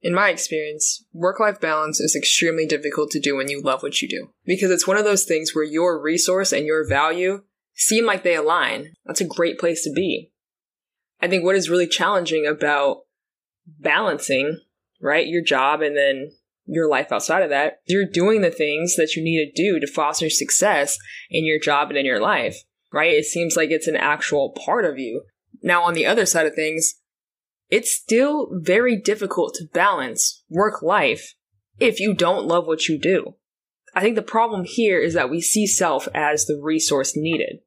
In my experience, work life balance is extremely difficult to do when you love what you do. Because it's one of those things where your resource and your value seem like they align. That's a great place to be. I think what is really challenging about balancing, right, your job and then your life outside of that, you're doing the things that you need to do to foster success in your job and in your life, right? It seems like it's an actual part of you. Now, on the other side of things, it's still very difficult to balance work life if you don't love what you do. I think the problem here is that we see self as the resource needed.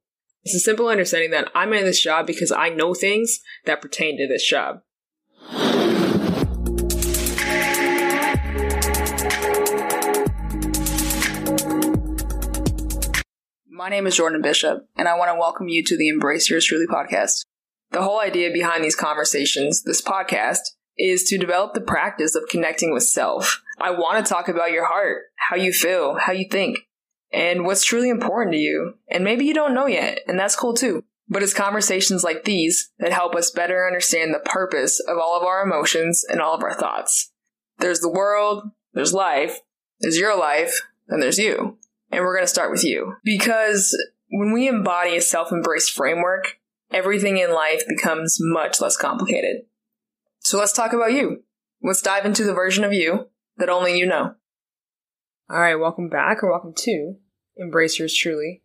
It's a simple understanding that I'm in this job because I know things that pertain to this job. My name is Jordan Bishop, and I want to welcome you to the Embrace Yours Truly podcast. The whole idea behind these conversations, this podcast, is to develop the practice of connecting with self. I want to talk about your heart, how you feel, how you think, and what's truly important to you. And maybe you don't know yet, and that's cool too. But it's conversations like these that help us better understand the purpose of all of our emotions and all of our thoughts. There's the world, there's life, there's your life, and there's you. And we're going to start with you. Because when we embody a self embrace framework, everything in life becomes much less complicated. So let's talk about you. Let's dive into the version of you that only you know. All right, welcome back, or welcome to Embrace Yours Truly.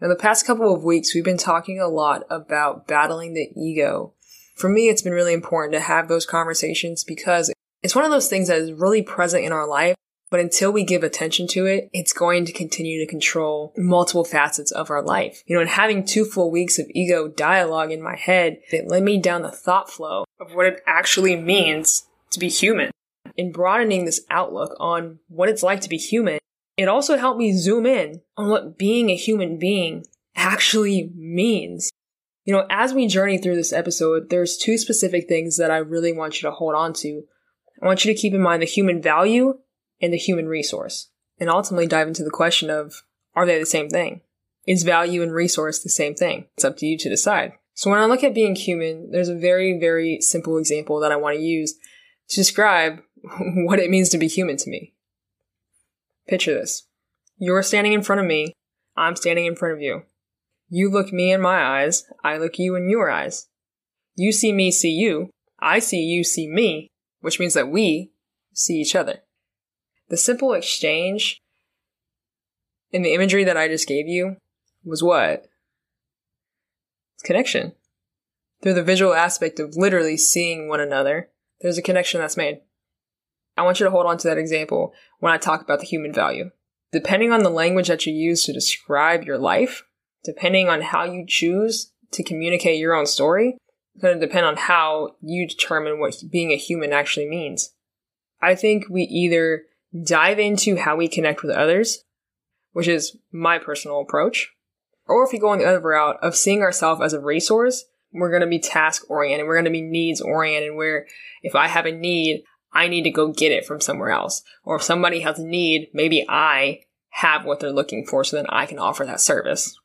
In the past couple of weeks, we've been talking a lot about battling the ego. For me, it's been really important to have those conversations because it's one of those things that is really present in our life but until we give attention to it, it's going to continue to control multiple facets of our life. You know, and having two full weeks of ego dialogue in my head, it led me down the thought flow of what it actually means to be human. In broadening this outlook on what it's like to be human, it also helped me zoom in on what being a human being actually means. You know, as we journey through this episode, there's two specific things that I really want you to hold on to. I want you to keep in mind the human value and the human resource, and ultimately dive into the question of are they the same thing? Is value and resource the same thing? It's up to you to decide. So when I look at being human, there's a very, very simple example that I want to use to describe what it means to be human to me. Picture this. You're standing in front of me. I'm standing in front of you. You look me in my eyes. I look you in your eyes. You see me, see you. I see you, see me, which means that we see each other. The simple exchange in the imagery that I just gave you was what? It's connection. Through the visual aspect of literally seeing one another, there's a connection that's made. I want you to hold on to that example when I talk about the human value. Depending on the language that you use to describe your life, depending on how you choose to communicate your own story, it's going to depend on how you determine what being a human actually means. I think we either dive into how we connect with others, which is my personal approach. Or if you go on the other route of seeing ourselves as a resource, we're going to be task oriented. We're going to be needs oriented where if I have a need, I need to go get it from somewhere else. Or if somebody has a need, maybe I have what they're looking for so then I can offer that service.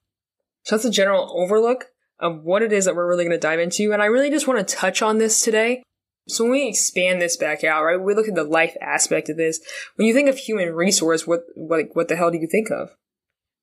So that's a general overlook of what it is that we're really going to dive into. And I really just want to touch on this today so when we expand this back out, right, we look at the life aspect of this. When you think of human resource, what what what the hell do you think of?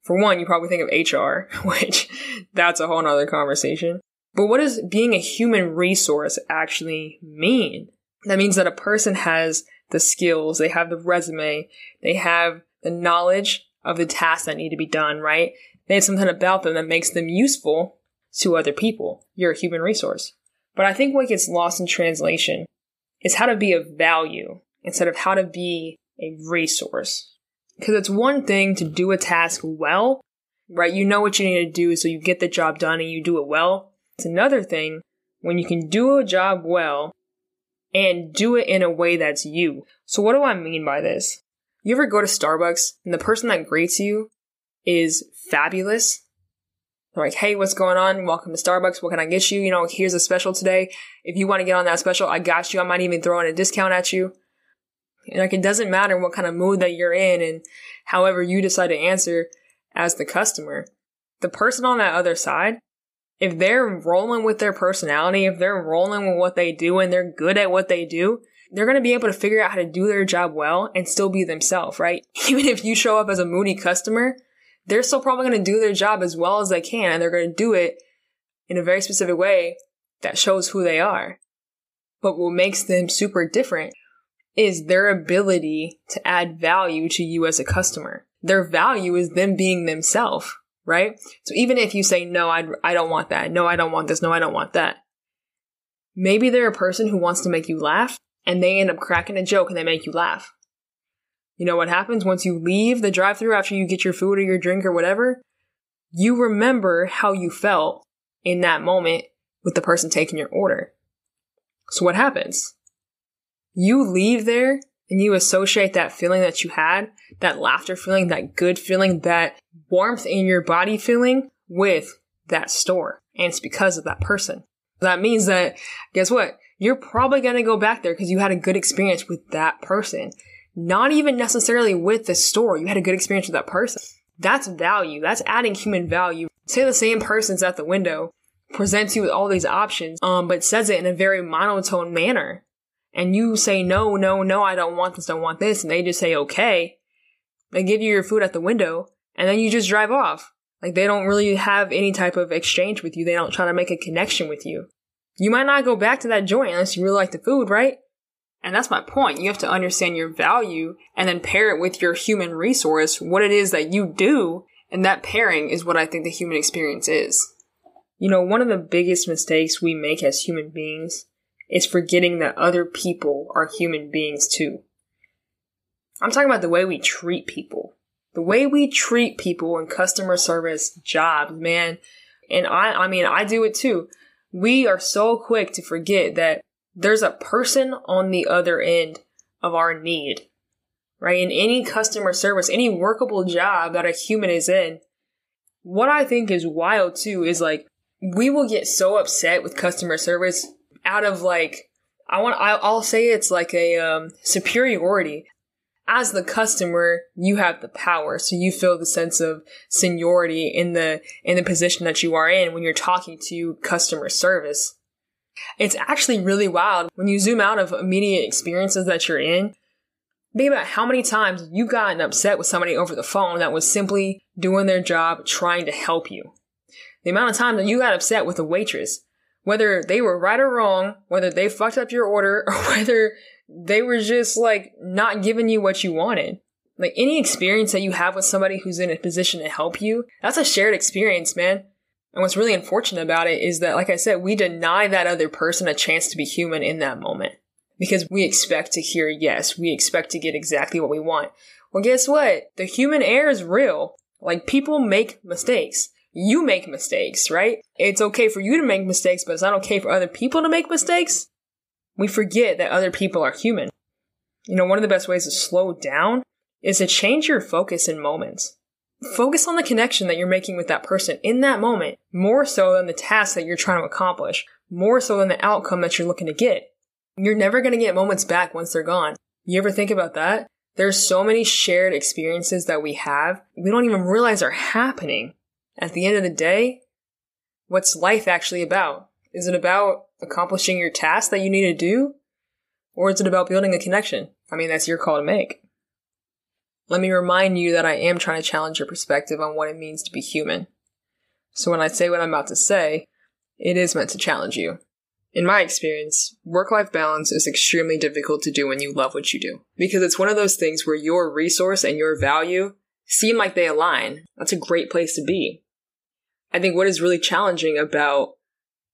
For one, you probably think of HR, which that's a whole nother conversation. But what does being a human resource actually mean? That means that a person has the skills, they have the resume, they have the knowledge of the tasks that need to be done, right? They have something about them that makes them useful to other people. You're a human resource. But I think what gets lost in translation is how to be of value instead of how to be a resource. Because it's one thing to do a task well, right? You know what you need to do, so you get the job done and you do it well. It's another thing when you can do a job well and do it in a way that's you. So what do I mean by this? You ever go to Starbucks and the person that greets you is fabulous they're like, hey, what's going on? Welcome to Starbucks. What can I get you? You know, here's a special today. If you want to get on that special, I got you. I might even throw in a discount at you. And like, it doesn't matter what kind of mood that you're in and however you decide to answer as the customer. The person on that other side, if they're rolling with their personality, if they're rolling with what they do and they're good at what they do, they're going to be able to figure out how to do their job well and still be themselves, right? Even if you show up as a moody customer, they're still probably going to do their job as well as they can and they're going to do it in a very specific way that shows who they are. But what makes them super different is their ability to add value to you as a customer. Their value is them being themselves, right? So even if you say, no, I, I don't want that. No, I don't want this. No, I don't want that. Maybe they're a person who wants to make you laugh and they end up cracking a joke and they make you laugh. You know what happens once you leave the drive through after you get your food or your drink or whatever? You remember how you felt in that moment with the person taking your order. So what happens? You leave there and you associate that feeling that you had, that laughter feeling, that good feeling, that warmth in your body feeling with that store. And it's because of that person. That means that, guess what? You're probably going to go back there because you had a good experience with that person. Not even necessarily with the store. You had a good experience with that person. That's value. That's adding human value. Say the same person's at the window, presents you with all these options, um, but says it in a very monotone manner and you say, no, no, no, I don't want this, don't want this, and they just say, okay, they give you your food at the window, and then you just drive off. Like they don't really have any type of exchange with you. They don't try to make a connection with you. You might not go back to that joint unless you really like the food, right? And that's my point. You have to understand your value and then pair it with your human resource, what it is that you do. And that pairing is what I think the human experience is. You know, one of the biggest mistakes we make as human beings is forgetting that other people are human beings too. I'm talking about the way we treat people. The way we treat people in customer service jobs, man. And I, I mean, I do it too. We are so quick to forget that there's a person on the other end of our need, right? In any customer service, any workable job that a human is in, what I think is wild too is like, we will get so upset with customer service out of like I want I'll say it's like a um, superiority. As the customer, you have the power, so you feel the sense of seniority in the in the position that you are in when you're talking to customer service. It's actually really wild when you zoom out of immediate experiences that you're in. Think about how many times you've gotten upset with somebody over the phone that was simply doing their job trying to help you. The amount of time that you got upset with a waitress whether they were right or wrong, whether they fucked up your order, or whether they were just like not giving you what you wanted. Like any experience that you have with somebody who's in a position to help you, that's a shared experience, man. And what's really unfortunate about it is that, like I said, we deny that other person a chance to be human in that moment because we expect to hear yes. We expect to get exactly what we want. Well, guess what? The human error is real. Like people make mistakes you make mistakes, right? It's okay for you to make mistakes, but it's not okay for other people to make mistakes. We forget that other people are human. You know, one of the best ways to slow down is to change your focus in moments. Focus on the connection that you're making with that person in that moment, more so than the task that you're trying to accomplish, more so than the outcome that you're looking to get. You're never going to get moments back once they're gone. You ever think about that? There's so many shared experiences that we have, we don't even realize are happening at the end of the day, what's life actually about? Is it about accomplishing your task that you need to do? Or is it about building a connection? I mean, that's your call to make. Let me remind you that I am trying to challenge your perspective on what it means to be human. So when I say what I'm about to say, it is meant to challenge you. In my experience, work life balance is extremely difficult to do when you love what you do. Because it's one of those things where your resource and your value seem like they align. That's a great place to be. I think what is really challenging about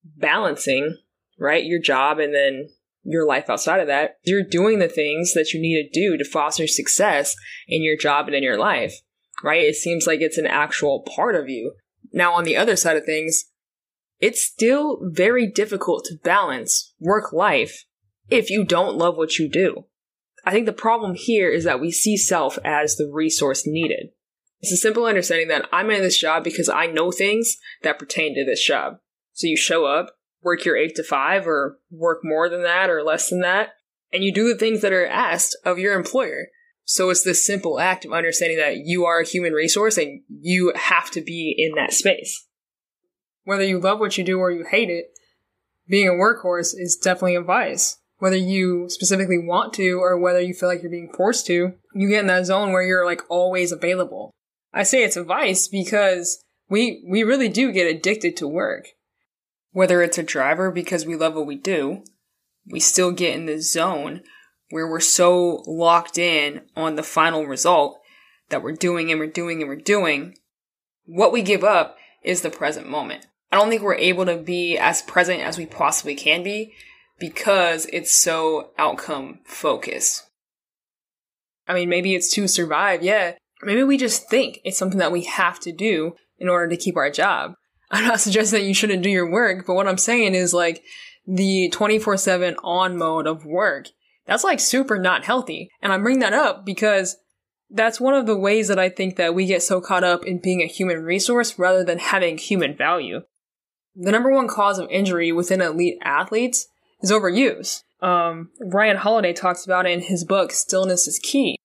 balancing, right, your job and then your life outside of that, you're doing the things that you need to do to foster success in your job and in your life, right? It seems like it's an actual part of you. Now, on the other side of things, it's still very difficult to balance work life if you don't love what you do. I think the problem here is that we see self as the resource needed. It's a simple understanding that I'm in this job because I know things that pertain to this job. So you show up, work your eight to five, or work more than that or less than that, and you do the things that are asked of your employer. So it's this simple act of understanding that you are a human resource and you have to be in that space. Whether you love what you do or you hate it, being a workhorse is definitely a vice. whether you specifically want to or whether you feel like you're being forced to, you get in that zone where you're like always available. I say it's a vice because we, we really do get addicted to work. Whether it's a driver because we love what we do, we still get in the zone where we're so locked in on the final result that we're doing and we're doing and we're doing. What we give up is the present moment. I don't think we're able to be as present as we possibly can be because it's so outcome focused. I mean, maybe it's to survive, yeah. Maybe we just think it's something that we have to do in order to keep our job. I'm not suggesting that you shouldn't do your work, but what I'm saying is like the 24 7 on mode of work, that's like super not healthy. And I bring that up because that's one of the ways that I think that we get so caught up in being a human resource rather than having human value. The number one cause of injury within elite athletes is overuse. Um, Ryan Holiday talks about it in his book, Stillness is Key.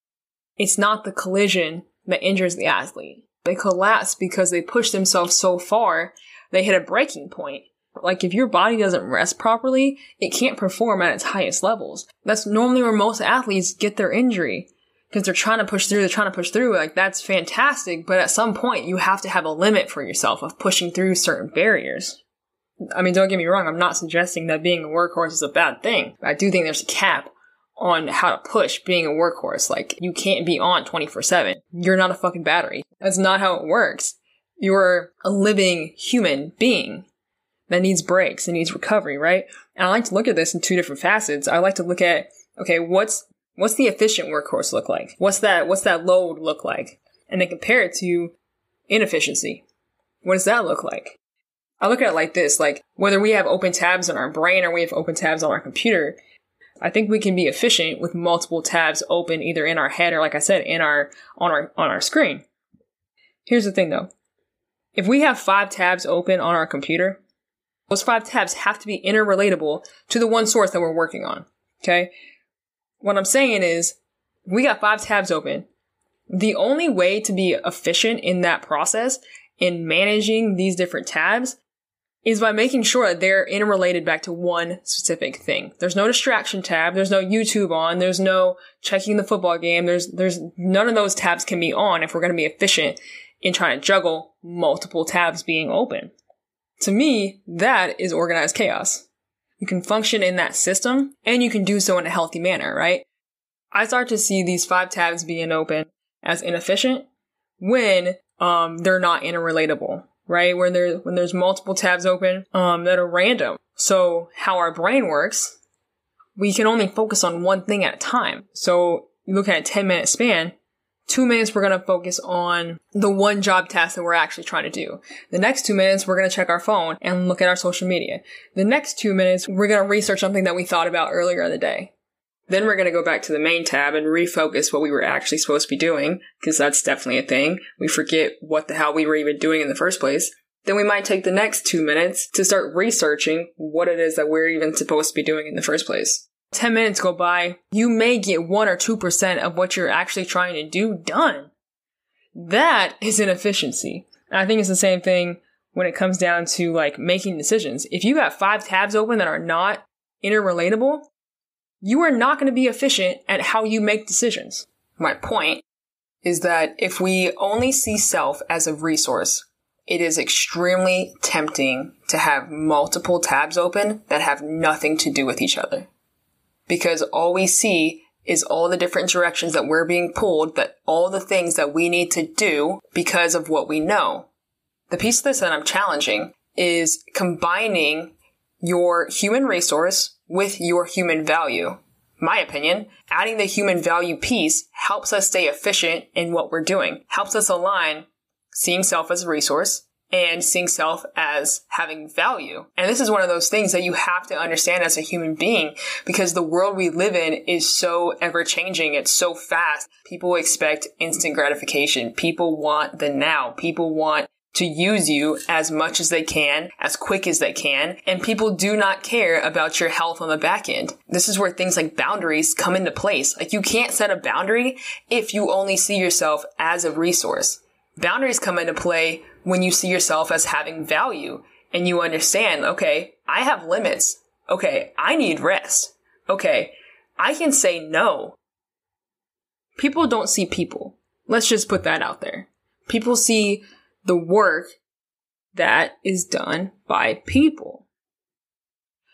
It's not the collision that injures the athlete. They collapse because they push themselves so far, they hit a breaking point. Like if your body doesn't rest properly, it can't perform at its highest levels. That's normally where most athletes get their injury. Because they're trying to push through, they're trying to push through. Like that's fantastic, but at some point you have to have a limit for yourself of pushing through certain barriers. I mean, don't get me wrong, I'm not suggesting that being a workhorse is a bad thing. I do think there's a cap on how to push being a workhorse. Like, you can't be on 24 7. You're not a fucking battery. That's not how it works. You're a living human being that needs breaks and needs recovery, right? And I like to look at this in two different facets. I like to look at, okay, what's, what's the efficient workhorse look like? What's that, what's that load look like? And then compare it to inefficiency. What does that look like? I look at it like this, like whether we have open tabs on our brain or we have open tabs on our computer, I think we can be efficient with multiple tabs open either in our head or like I said, in our on our on our screen. Here's the thing though. If we have five tabs open on our computer, those five tabs have to be interrelatable to the one source that we're working on. Okay? What I'm saying is, we got five tabs open. The only way to be efficient in that process in managing these different tabs is by making sure that they're interrelated back to one specific thing. There's no distraction tab. There's no YouTube on. There's no checking the football game. There's, there's none of those tabs can be on if we're going to be efficient in trying to juggle multiple tabs being open. To me, that is organized chaos. You can function in that system and you can do so in a healthy manner, right? I start to see these five tabs being open as inefficient when um, they're not interrelatable right? Where there when there's multiple tabs open um, that are random. So how our brain works, we can only focus on one thing at a time. So you look at a 10 minute span, two minutes we're going to focus on the one job task that we're actually trying to do. The next two minutes we're going to check our phone and look at our social media. The next two minutes we're going to research something that we thought about earlier in the day. Then we're going to go back to the main tab and refocus what we were actually supposed to be doing, because that's definitely a thing. We forget what the hell we were even doing in the first place. Then we might take the next two minutes to start researching what it is that we're even supposed to be doing in the first place. 10 minutes go by, you may get 1 or 2% of what you're actually trying to do done. That is inefficiency. And I think it's the same thing when it comes down to like making decisions. If you have five tabs open that are not interrelatable, you are not going to be efficient at how you make decisions. My point is that if we only see self as a resource, it is extremely tempting to have multiple tabs open that have nothing to do with each other. Because all we see is all the different directions that we're being pulled, that all the things that we need to do because of what we know. The piece of this that I'm challenging is combining your human resource with your human value. My opinion, adding the human value piece helps us stay efficient in what we're doing, helps us align seeing self as a resource and seeing self as having value. And this is one of those things that you have to understand as a human being because the world we live in is so ever changing. It's so fast. People expect instant gratification. People want the now. People want to use you as much as they can, as quick as they can, and people do not care about your health on the back end. This is where things like boundaries come into place. Like you can't set a boundary if you only see yourself as a resource. Boundaries come into play when you see yourself as having value and you understand, okay, I have limits. Okay, I need rest. okay, I can say no. People don't see people. Let's just put that out there. People see the work that is done by people.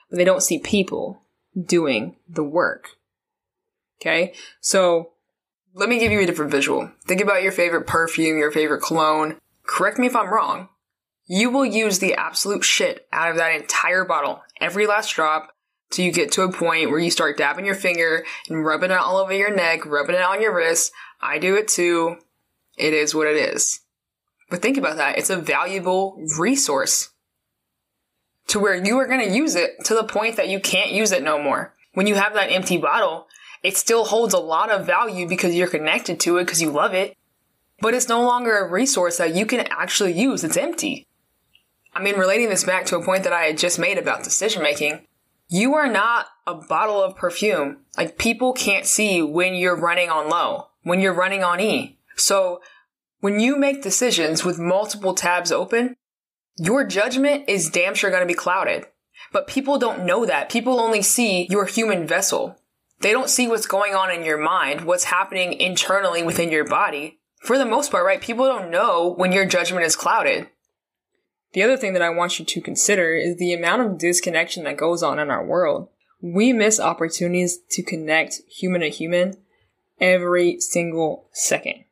But they don't see people doing the work. Okay? So, let me give you a different visual. Think about your favorite perfume, your favorite cologne. Correct me if I'm wrong. You will use the absolute shit out of that entire bottle, every last drop, till you get to a point where you start dabbing your finger and rubbing it all over your neck, rubbing it on your wrist. I do it too. It is what it is. But think about that. It's a valuable resource to where you are going to use it to the point that you can't use it no more. When you have that empty bottle, it still holds a lot of value because you're connected to it because you love it, but it's no longer a resource that you can actually use. It's empty. I mean, relating this back to a point that I had just made about decision making, you are not a bottle of perfume. Like people can't see when you're running on low, when you're running on E. So when you make decisions with multiple tabs open, your judgment is damn sure going to be clouded. But people don't know that. People only see your human vessel. They don't see what's going on in your mind, what's happening internally within your body. For the most part, right? People don't know when your judgment is clouded. The other thing that I want you to consider is the amount of disconnection that goes on in our world. We miss opportunities to connect human to human every single second.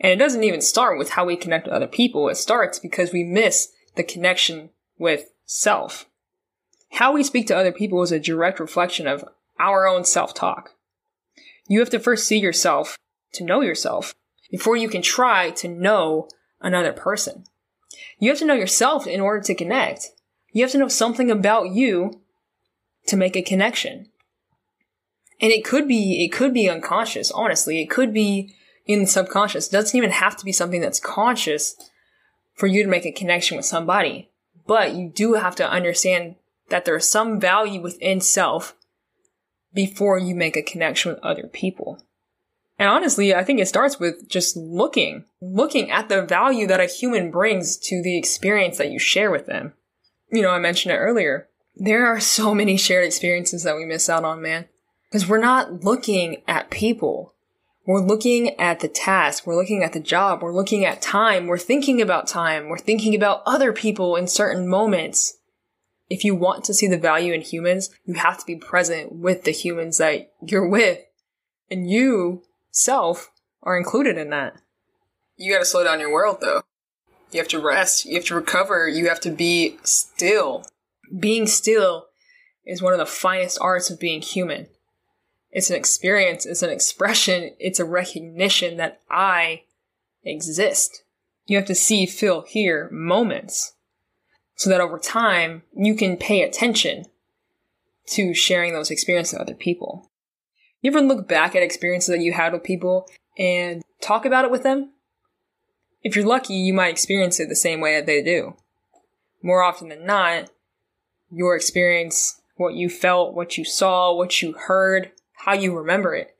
And it doesn't even start with how we connect with other people. It starts because we miss the connection with self. How we speak to other people is a direct reflection of our own self talk. You have to first see yourself to know yourself before you can try to know another person. You have to know yourself in order to connect. You have to know something about you to make a connection. And it could be, it could be unconscious, honestly. It could be in the subconscious. It doesn't even have to be something that's conscious for you to make a connection with somebody. But you do have to understand that there's some value within self before you make a connection with other people. And honestly, I think it starts with just looking, looking at the value that a human brings to the experience that you share with them. You know, I mentioned it earlier. There are so many shared experiences that we miss out on, man. Because we're not looking at people. We're looking at the task. We're looking at the job. We're looking at time. We're thinking about time. We're thinking about other people in certain moments if you want to see the value in humans, you have to be present with the humans that you're with. And you, self, are included in that. You gotta slow down your world though. You have to rest. You have to recover. You have to be still. Being still is one of the finest arts of being human. It's an experience. It's an expression. It's a recognition that I exist. You have to see, feel, hear moments so that over time you can pay attention to sharing those experiences with other people. You ever look back at experiences that you had with people and talk about it with them? If you're lucky, you might experience it the same way that they do. More often than not, your experience, what you felt, what you saw, what you heard, how you remember it,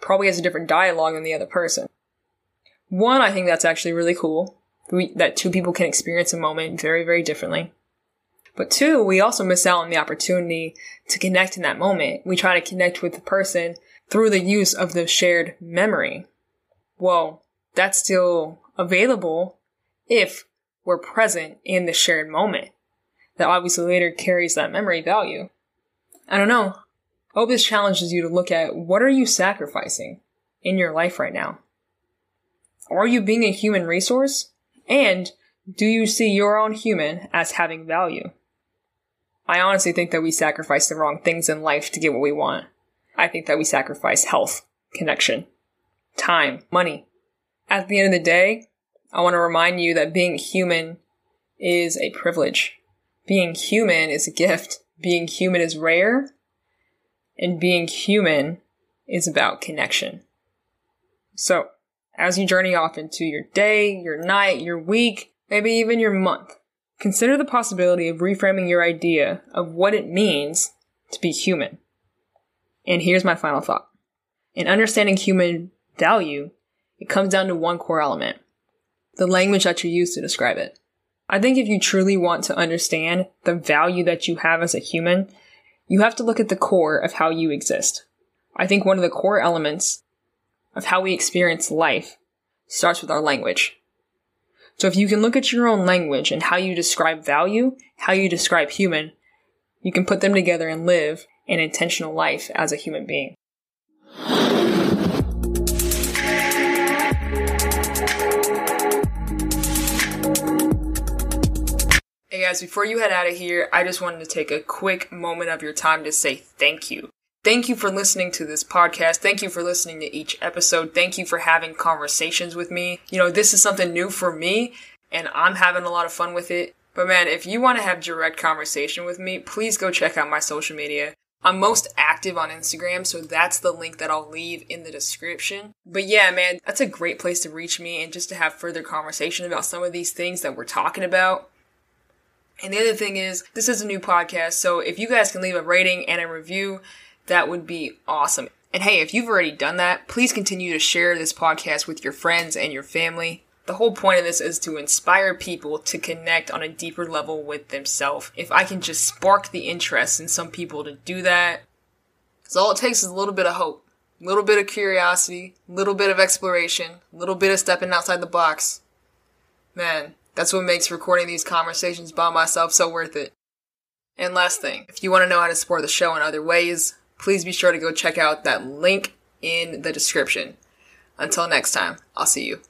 probably has a different dialogue than the other person. One, I think that's actually really cool we, that two people can experience a moment very, very differently. But two, we also miss out on the opportunity to connect in that moment. We try to connect with the person through the use of the shared memory. Well, that's still available if we're present in the shared moment. That obviously later carries that memory value. I don't know. This challenges you to look at what are you sacrificing in your life right now? Are you being a human resource and do you see your own human as having value? I honestly think that we sacrifice the wrong things in life to get what we want. I think that we sacrifice health, connection, time, money. At the end of the day, I want to remind you that being human is a privilege. Being human is a gift. Being human is rare. And being human is about connection. So, as you journey off into your day, your night, your week, maybe even your month. Consider the possibility of reframing your idea of what it means to be human. And here's my final thought. In understanding human value, it comes down to one core element the language that you use to describe it. I think if you truly want to understand the value that you have as a human, you have to look at the core of how you exist. I think one of the core elements of how we experience life starts with our language. So if you can look at your own language and how you describe value, how you describe human, you can put them together and live an intentional life as a human being. Guys, before you head out of here, I just wanted to take a quick moment of your time to say thank you. Thank you for listening to this podcast. Thank you for listening to each episode. Thank you for having conversations with me. You know, this is something new for me and I'm having a lot of fun with it. But man, if you want to have direct conversation with me, please go check out my social media. I'm most active on Instagram, so that's the link that I'll leave in the description. But yeah, man, that's a great place to reach me and just to have further conversation about some of these things that we're talking about. And the other thing is, this is a new podcast, so if you guys can leave a rating and a review, that would be awesome. And hey, if you've already done that, please continue to share this podcast with your friends and your family. The whole point of this is to inspire people to connect on a deeper level with themselves. If I can just spark the interest in some people to do that, because all it takes is a little bit of hope, a little bit of curiosity, a little bit of exploration, a little bit of stepping outside the box. Man, that's what makes recording these conversations by myself so worth it. And last thing, if you want to know how to support the show in other ways, please be sure to go check out that link in the description. Until next time, I'll see you.